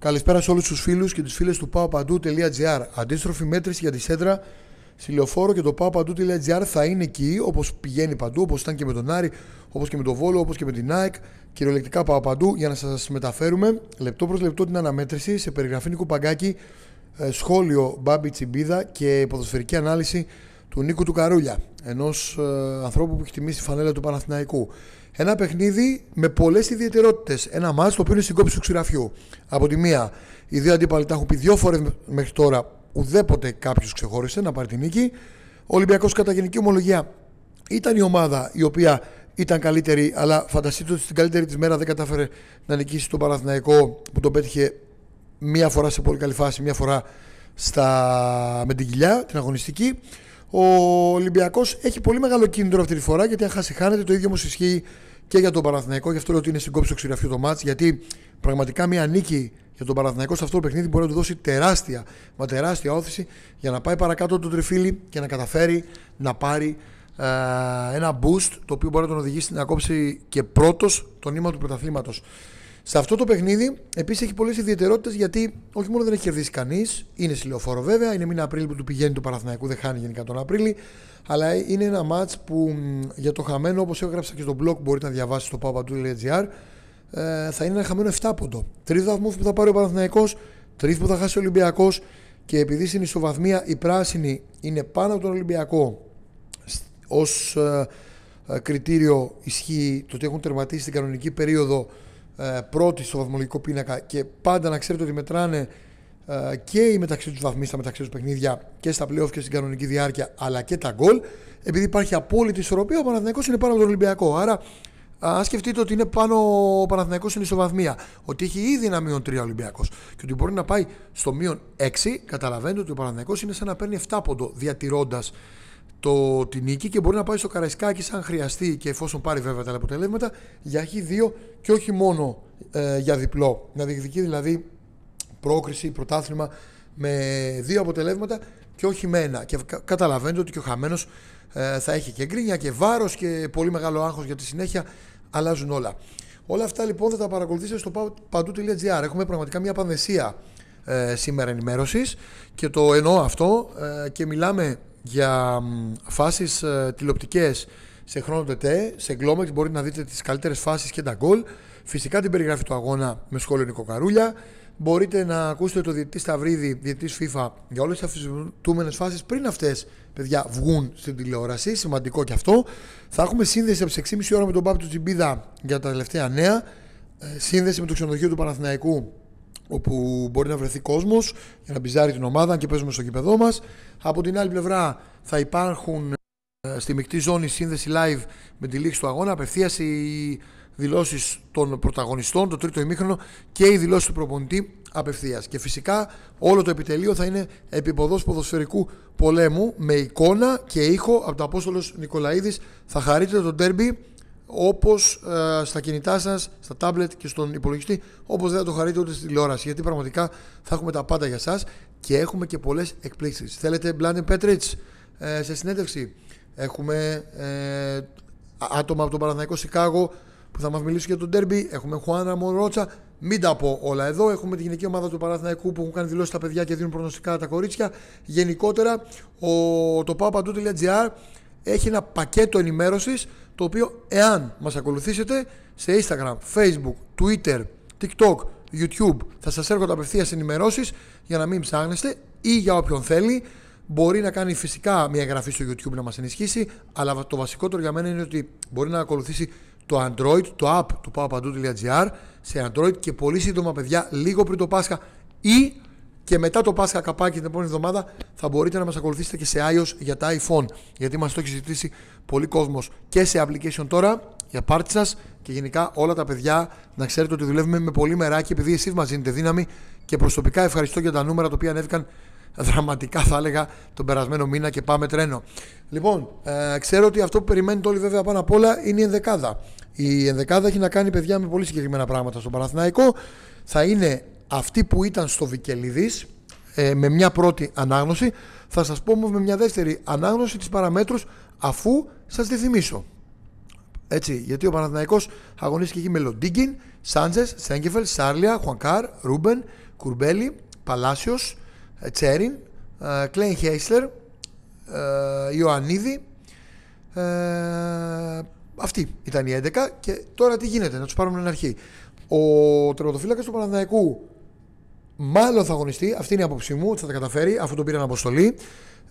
Καλησπέρα σε όλους τους φίλους και τις φίλες του paopandou.gr. Αντίστροφη μέτρηση για τη σέντρα στη λεωφόρο και το paopandou.gr θα είναι εκεί όπως πηγαίνει παντού, όπως ήταν και με τον Άρη, όπως και με τον Βόλο, όπως και με την ΑΕΚ. Κυριολεκτικά πάω παντού για να σας μεταφέρουμε λεπτό προς λεπτό την αναμέτρηση σε περιγραφή Νίκου Παγκάκη, ε, σχόλιο Μπάμπη Τσιμπίδα και ποδοσφαιρική ανάλυση του Νίκου του Καρούλια. Ενός ε, ανθρώπου που έχει τιμήσει τη φανέλα του Παναθηναϊκού. Ένα παιχνίδι με πολλές ιδιαιτερότητες. Ένα μάτσο το οποίο είναι στην κόψη του ξηραφιού. Από τη μία, οι δύο αντίπαλοι τα έχουν πει δύο φορές μέχρι τώρα, ουδέποτε κάποιος ξεχώρισε να πάρει την νίκη. Ο Ολυμπιακός, κατά γενική ομολογία, ήταν η ομάδα η οποία ήταν καλύτερη, αλλά φανταστείτε ότι στην καλύτερη της μέρα δεν κατάφερε να νικήσει τον Παναθηναϊκό που τον πέτυχε μία φορά σε πολύ καλή φάση, μία φορά στα... με την κοιλιά, την αγωνιστική. Ο Ολυμπιακός έχει πολύ μεγάλο κίνητρο αυτή τη φορά γιατί αν χάσει, χάνεται. Το ίδιο όμως ισχύει και για τον Παναθηναϊκό. Γι' αυτό λέω ότι είναι στην κόψη του ξηραφιού το μάτς. Γιατί πραγματικά μια νίκη για τον Παναθηναϊκό σε αυτό το παιχνίδι μπορεί να του δώσει τεράστια, μα τεράστια όθηση για να πάει παρακάτω το τριφύλι και να καταφέρει να πάρει ε, ένα boost το οποίο μπορεί να τον οδηγήσει να κόψει και πρώτος το νήμα του πρωταθλήματος. Σε αυτό το παιχνίδι επίσης έχει πολλές ιδιαιτερότητες γιατί όχι μόνο δεν έχει κερδίσει κανείς, είναι συλλοφόρο βέβαια, είναι μήνα Απρίλη που του πηγαίνει του Παναθηναϊκού, δεν χάνει γενικά τον Απρίλη, αλλά είναι ένα match που για το χαμένο, όπως έγραψα και στο blog, μπορείτε να διαβάσετε στο papadou.gr, ε, θα είναι ένα χαμένο 7 πόντο. Τρεις βαθμούς που θα πάρει ο Παναθηναϊκός, τρεις που θα χάσει ο Ολυμπιακός και επειδή στην ισοβαθμία η πράσινη είναι πάνω από τον Ολυμπιακό ως ε, ε, κριτήριο ισχύει το ότι έχουν τερματίσει την κανονική περίοδο ε, πρώτη στο βαθμολογικό πίνακα και πάντα να ξέρετε ότι μετράνε ε, και οι μεταξύ τους βαθμοί στα μεταξύ τους παιχνίδια και στα playoff και στην κανονική διάρκεια αλλά και τα γκολ. Επειδή υπάρχει απόλυτη ισορροπία, ο Παναθηναϊκός είναι πάνω από τον Ολυμπιακό. Άρα, αν σκεφτείτε ότι είναι πάνω ο Παναθηναϊκός στην ισοβαθμία, ότι έχει ήδη ένα μείον 3 Ολυμπιακός και ότι μπορεί να πάει στο μείον 6, καταλαβαίνετε ότι ο Παναθηναϊκός είναι σαν να παίρνει 7 πόντο διατηρώντας το, τη νίκη και μπορεί να πάει στο Καραϊσκάκι αν χρειαστεί και εφόσον πάρει βέβαια τα αποτελέσματα για χ2 και όχι μόνο ε, για διπλό. Να διεκδικεί δηλαδή πρόκριση, πρωτάθλημα με δύο αποτελέσματα και όχι με ένα. Και καταλαβαίνετε ότι και ο χαμένος ε, θα έχει και γκρίνια και βάρος και πολύ μεγάλο άγχος για τη συνέχεια. Αλλάζουν όλα. Όλα αυτά λοιπόν θα τα παρακολουθήσετε στο παντού.gr. Έχουμε πραγματικά μια πανδεσία ε, σήμερα ενημέρωσης και το εννοώ αυτό ε, και μιλάμε για φάσεις ε, τηλεοπτικές σε χρόνο τετέ, σε Glomex μπορείτε να δείτε τις καλύτερες φάσεις και τα γκολ. Φυσικά την περιγράφη του αγώνα με σχόλιο Νίκο Καρούλια. Μπορείτε να ακούσετε το διαιτητή Σταυρίδη, διαιτητή FIFA για όλες τις αφισβητούμενες φάσεις πριν αυτές παιδιά βγουν στην τηλεόραση. Σημαντικό και αυτό. Θα έχουμε σύνδεση από τις 6.30 ώρα με τον Πάπη του Τσιμπίδα για τα τελευταία νέα. Ε, σύνδεση με το ξενοδοχείο του Παναθηναϊκού όπου μπορεί να βρεθεί κόσμος για να μπιζάρει την ομάδα και παίζουμε στο κήπεδό μας. Από την άλλη πλευρά θα υπάρχουν ε, στη μεικτή ζώνη σύνδεση live με τη λήξη του αγώνα. Απευθείας οι δηλώσεις των πρωταγωνιστών, το τρίτο ημίχρονο και οι δηλώσεις του προπονητή απευθείας. Και φυσικά όλο το επιτελείο θα είναι επίποδο ποδοσφαιρικού πολέμου με εικόνα και ήχο από τον Απόστολος Νικολαίδης. Θα χαρείτε το ντέρμπι όπως ε, στα κινητά σας, στα τάμπλετ και στον υπολογιστή, όπως δεν θα το χαρείτε ούτε στη τηλεόραση. Γιατί πραγματικά θα έχουμε τα πάντα για εσά και έχουμε και πολλές εκπλήξεις. Θέλετε Μπλάντεν Πέτριτς ε, σε συνέντευξη; Έχουμε ε, άτομα από τον Παναθηναϊκό Σικάγο που θα μας μιλήσουν για τον Ντέρμπι. Έχουμε Χουάνα Μορότσα. Μην τα πω όλα εδώ. Έχουμε τη γενική ομάδα του Παναθηναϊκού που έχουν κάνει δηλώσεις τα παιδιά και δίνουν προγνωστικά τα κορίτσια. Γενικότερα, ο, το papadou.gr έχει ένα πακέτο ενημέρωσης το οποίο εάν μας ακολουθήσετε σε Instagram, Facebook, Twitter, TikTok, YouTube θα σας έρχονται απευθείας ενημερώσεις για να μην ψάχνεστε ή για όποιον θέλει μπορεί να κάνει φυσικά μια εγγραφή στο YouTube να μας ενισχύσει αλλά το βασικότερο για μένα είναι ότι μπορεί να ακολουθήσει το Android, το app του papapandu.gr σε Android και πολύ σύντομα παιδιά λίγο πριν το Πάσχα ή και μετά το Πάσχα καπάκι την επόμενη εβδομάδα θα μπορείτε να μας ακολουθήσετε και σε iOS για τα iPhone. Γιατί μας το έχει ζητήσει πολύ κόσμος και σε application τώρα για πάρτι σας και γενικά όλα τα παιδιά να ξέρετε ότι δουλεύουμε με πολύ μεράκι επειδή εσείς μας δίνετε δύναμη και προσωπικά ευχαριστώ για τα νούμερα τα οποία ανέβηκαν δραματικά θα έλεγα τον περασμένο μήνα και πάμε τρένο. Λοιπόν, ε, ξέρω ότι αυτό που περιμένετε όλοι βέβαια πάνω απ' όλα είναι η ενδεκάδα. Η ενδεκάδα έχει να κάνει παιδιά με πολύ συγκεκριμένα πράγματα στο Παναθηναϊκό. Θα είναι αυτή που ήταν στο Βικελίδης ε, με μια πρώτη ανάγνωση θα σας πω όμως με μια δεύτερη ανάγνωση τις παραμέτρους αφού σας τη θυμίσω. Έτσι, γιατί ο Παναθηναϊκός αγωνίστηκε εκεί με Λοντίγκιν, Σάντζες, Σένκεφελντ, Σάρλια, Χουανκάρ, Ρούμπεν, Κουρμπέλη, Παλάσιος, Τσέριν, Κλάινχαϊσλερ, Ιωαννίδη. Αυτή ήταν η 11 και τώρα τι γίνεται, να τους πάρουμε την αρχή. Ο τερματοφύλακα του Παναθηναϊκού μάλλον θα αγωνιστεί, αυτή είναι η άποψή μου, ότι θα τα καταφέρει αφού τον πήραν αποστολή.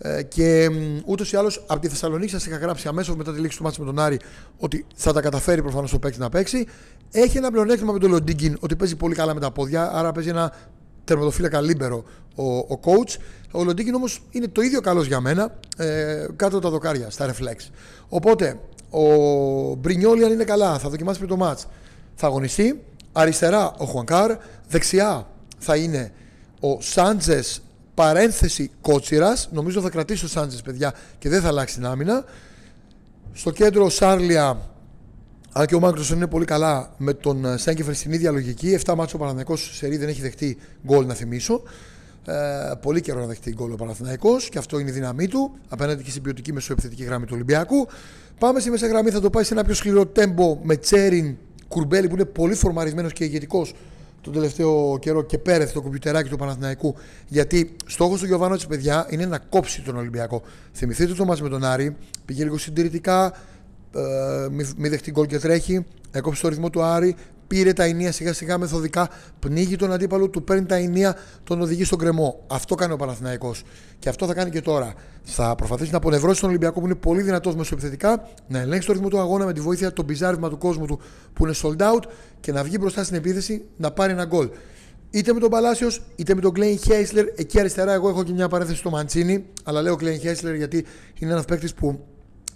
Ε, και ούτως ή άλλως από τη Θεσσαλονίκη σας είχα γράψει αμέσως μετά τη λήξη του μάτια με τον Άρη ότι θα τα καταφέρει προφανώς το παίκτη να παίξει. Έχει ένα πλεονέκτημα με τον Λοντίγκιν ότι παίζει πολύ καλά με τα πόδια, άρα παίζει ένα τερματοφύλακα λίμπερο ο, ο coach. Ο Λοντίγκιν όμως είναι το ίδιο καλός για μένα ε, κάτω από τα δοκάρια, στα reflex. Οπότε ο Μπρινιόλι, αν είναι καλά, θα δοκιμάσει πριν το μάτ. Θα αγωνιστεί. Αριστερά ο Χουανκάρ. Δεξιά θα είναι ο Σάντζες παρένθεση κότσιρας. Νομίζω θα κρατήσει ο Σάντζες, παιδιά, και δεν θα αλλάξει την άμυνα. Στο κέντρο ο Σάρλια, αν και ο Μάγκροσον είναι πολύ καλά με τον ε, Σέγκεφερ στην ίδια λογική. 7 μάτσο ο Παναθυναϊκό σε δεν έχει δεχτεί γκολ, να θυμίσω. Ε, πολύ καιρό να δεχτεί γκολ ο Παναθυναϊκό και αυτό είναι η δύναμή του απέναντι και στην ποιοτική μεσοεπιθετική γραμμή του Ολυμπιακού. Πάμε στη μέσα γραμμή, θα το πάει σε ένα πιο σκληρό τέμπο με Τσέριν Κουρμπέλη που είναι πολύ φορμαρισμένος και ηγετικός τον τελευταίο καιρό και πέρευε το κομπιουτεράκι του Παναθηναϊκού. Γιατί στόχος του Γιωβάνο παιδιά είναι να κόψει τον Ολυμπιακό. Θυμηθείτε το μα με τον Άρη, πήγε λίγο συντηρητικά, ε, μη, δεχτεί γκολ και τρέχει, έκοψε το ρυθμό του Άρη, πήρε τα ενία σιγά σιγά μεθοδικά, πνίγει τον αντίπαλο, του παίρνει τα ενία, τον οδηγεί στον κρεμό. Αυτό κάνει ο Παναθηναϊκός. Και αυτό θα κάνει και τώρα. Θα προσπαθήσει να απονευρώσει τον Ολυμπιακό που είναι πολύ δυνατός μεσοεπιθετικά, να ελέγξει το ρυθμό του αγώνα με τη βοήθεια των πιζάρισμα του κόσμου του που είναι sold out και να βγει μπροστά στην επίθεση να πάρει ένα γκολ. Είτε με τον Παλάσιος είτε με τον Κλέιν Χέισλερ. Εκεί αριστερά, εγώ έχω και μια παρένθεση στο Μαντσίνη. Αλλά λέω Κλέιν Χέισλερ γιατί είναι ένας παίκτης που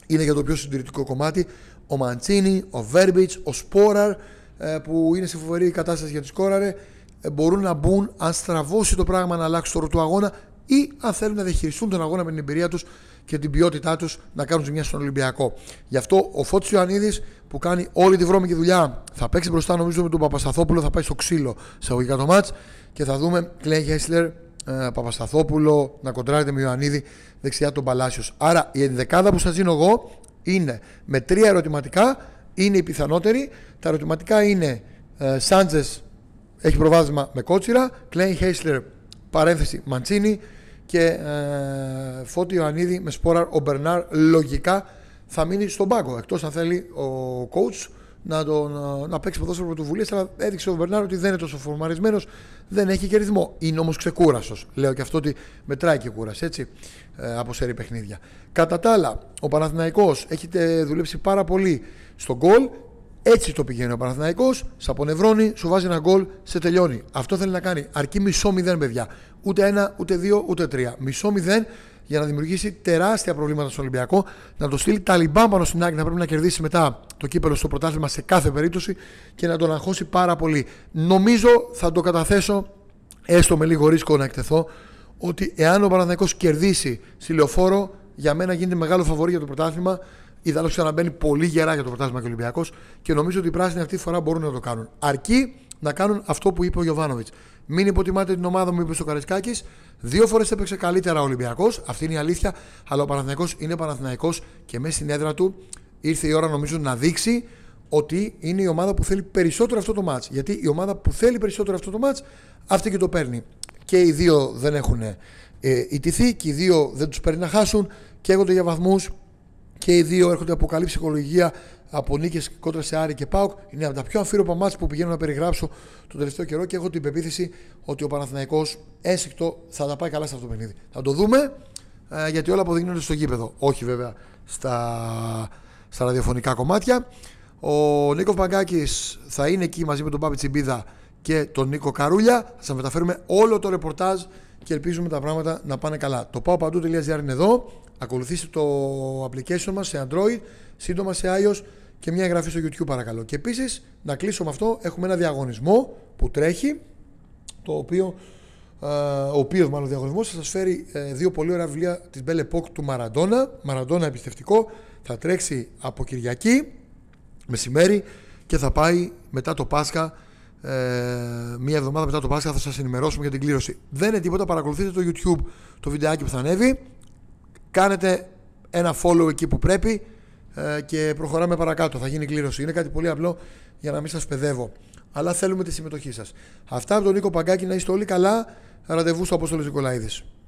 είναι για το πιο συντηρητικό κομμάτι. Ο Μαντσίνη, ο Βέρμπιτ, ο Σπόραρ ε, που είναι σε φοβερή κατάσταση για τη σκόραρε ε, μπορούν να μπουν αν στραβώσει το πράγμα να αλλάξει το ροτού αγώνα ή αν θέλουν να διαχειριστούν τον αγώνα με την εμπειρία τους και την ποιότητά τους να κάνουν ζημιά στον Ολυμπιακό. Γι' αυτό ο Φώτης Ιωαννίδης που κάνει όλη τη βρώμικη δουλειά θα παίξει μπροστά νομίζω με τον Παπασταθόπουλο, θα πάει στο ξύλο σε αγωγικά το μάτ και θα δούμε Κλέν Χέσλερ, ε, Παπασταθόπουλο να κοντράρεται με Ιωαννίδη δεξιά τον Παλάσιος. Άρα η ενδεκάδα που σας δίνω εγώ είναι με τρία ερωτηματικά είναι η πιθανότερη. Τα ερωτηματικά είναι ε, Σάντζες έχει προβάδισμα με κότσιρα, Κλέιν Χέισλερ παρένθεση Μαντσίνη και ε, Φώτη Ιωαννίδη με σπόρα ο Μπερνάρ λογικά θα μείνει στον πάγκο. Εκτός αν θέλει ο coach να, τον, να παίξει ποδόσφαιρο πρωτοβουλία, αλλά έδειξε ο Μπερνάρ ότι δεν είναι τόσο φορμαρισμένος, δεν έχει και ρυθμό. Είναι όμως ξεκούραστος. Λέω και αυτό ότι μετράει και κούραση έτσι, ε, από σερή παιχνίδια. Κατά τα άλλα, ο Παναθηναϊκός έχει δουλέψει πάρα πολύ στον γκολ. Έτσι το πηγαίνει ο Παναθηναϊκός, σε απονευρώνει, σου βάζει ένα γκολ, σε τελειώνει. Αυτό θέλει να κάνει. Αρκεί μισό μηδέν, παιδιά. Ούτε ένα, ούτε δύο, ούτε τρία. Μισό μηδέν για να δημιουργήσει τεράστια προβλήματα στον Ολυμπιακό, να το στείλει ταλιμπάν πάνω στην άκρη, να πρέπει να κερδίσει μετά το κύπελο στο πρωτάθλημα σε κάθε περίπτωση και να τον αγχώσει πάρα πολύ. Νομίζω θα το καταθέσω, έστω με λίγο ρίσκο να εκτεθώ, ότι εάν ο Παναθηναϊκός κερδίσει στη λεωφόρο, για μένα γίνεται μεγάλο φαβορή για το πρωτάθλημα. Ιδάλω ξαναμπαίνει πολύ γερά για το πρωτάθλημα και ο Ολυμπιακός και νομίζω ότι οι πράσινοι αυτή τη φορά μπορούν να το κάνουν. Αρκεί να κάνουν αυτό που είπε ο Γιωβάνοβιτς. Μην υποτιμάτε την ομάδα μου, είπε ο Καρισκάκης. Δύο φορές έπαιξε καλύτερα ο Ολυμπιακός, αυτή είναι η αλήθεια. Αλλά ο Παναθυναϊκό είναι Παναθυναϊκό και μέσα στην έδρα του ήρθε η ώρα νομίζω να δείξει ότι είναι η ομάδα που θέλει περισσότερο αυτό το μάτς. Γιατί η ομάδα που θέλει περισσότερο αυτό το μάτς, αυτή και το παίρνει. Και οι δύο δεν έχουν ε, ιτηθεί και οι δύο δεν τους παίρνει να χάσουν. Καίγονται για βαθμούς και οι δύο έρχονται από καλή ψυχολογία από νίκες κόντρα σε Άρη και Πάουκ. Είναι από τα πιο αμφίροπα μάτια που πηγαίνω να περιγράψω τον τελευταίο καιρό και έχω την πεποίθηση ότι ο Παναθηναϊκός έσυκτο θα τα πάει καλά σε αυτό το παιχνίδι. Θα το δούμε ε, γιατί όλα αποδεικνύονται στο γήπεδο. Όχι βέβαια στα, στα ραδιοφωνικά κομμάτια. Ο Νίκος Παγκάκη θα είναι εκεί μαζί με τον Πάπη Τσιμπίδα και τον Νίκο Καρούλια. Θα σας μεταφέρουμε όλο το ρεπορτάζ και ελπίζουμε τα πράγματα να πάνε καλά. Το πάω παντού.gr είναι εδώ. Ακολουθήστε το application μας σε Android, σύντομα σε iOS και μια εγγραφή στο YouTube παρακαλώ. Και επίσης να κλείσω με αυτό, έχουμε ένα διαγωνισμό που τρέχει, το οποίο, ε, ο οποίος μάλλον διαγωνισμός θα σας φέρει ε, δύο πολύ ωραία βιβλία της Belle Epoque του Μαραντόνα. Μαραντόνα εμπιστευτικό. Θα τρέξει από Κυριακή μεσημέρι και θα πάει μετά το Πάσχα. Ε, μία εβδομάδα μετά το Πάσχα θα σας ενημερώσουμε για την κλήρωση. Δεν είναι τίποτα, παρακολουθείτε το YouTube το βιντεάκι που θα ανέβει. Κάνετε ένα follow εκεί που πρέπει ε, και προχωράμε παρακάτω. Θα γίνει κλήρωση. Είναι κάτι πολύ απλό για να μην σας παιδεύω. αλλά θέλουμε τη συμμετοχή σας. Αυτά από τον Νίκο Παγκάκη να είστε όλοι καλά. Ραντεβού στο Απόστολος Νικολαίδης.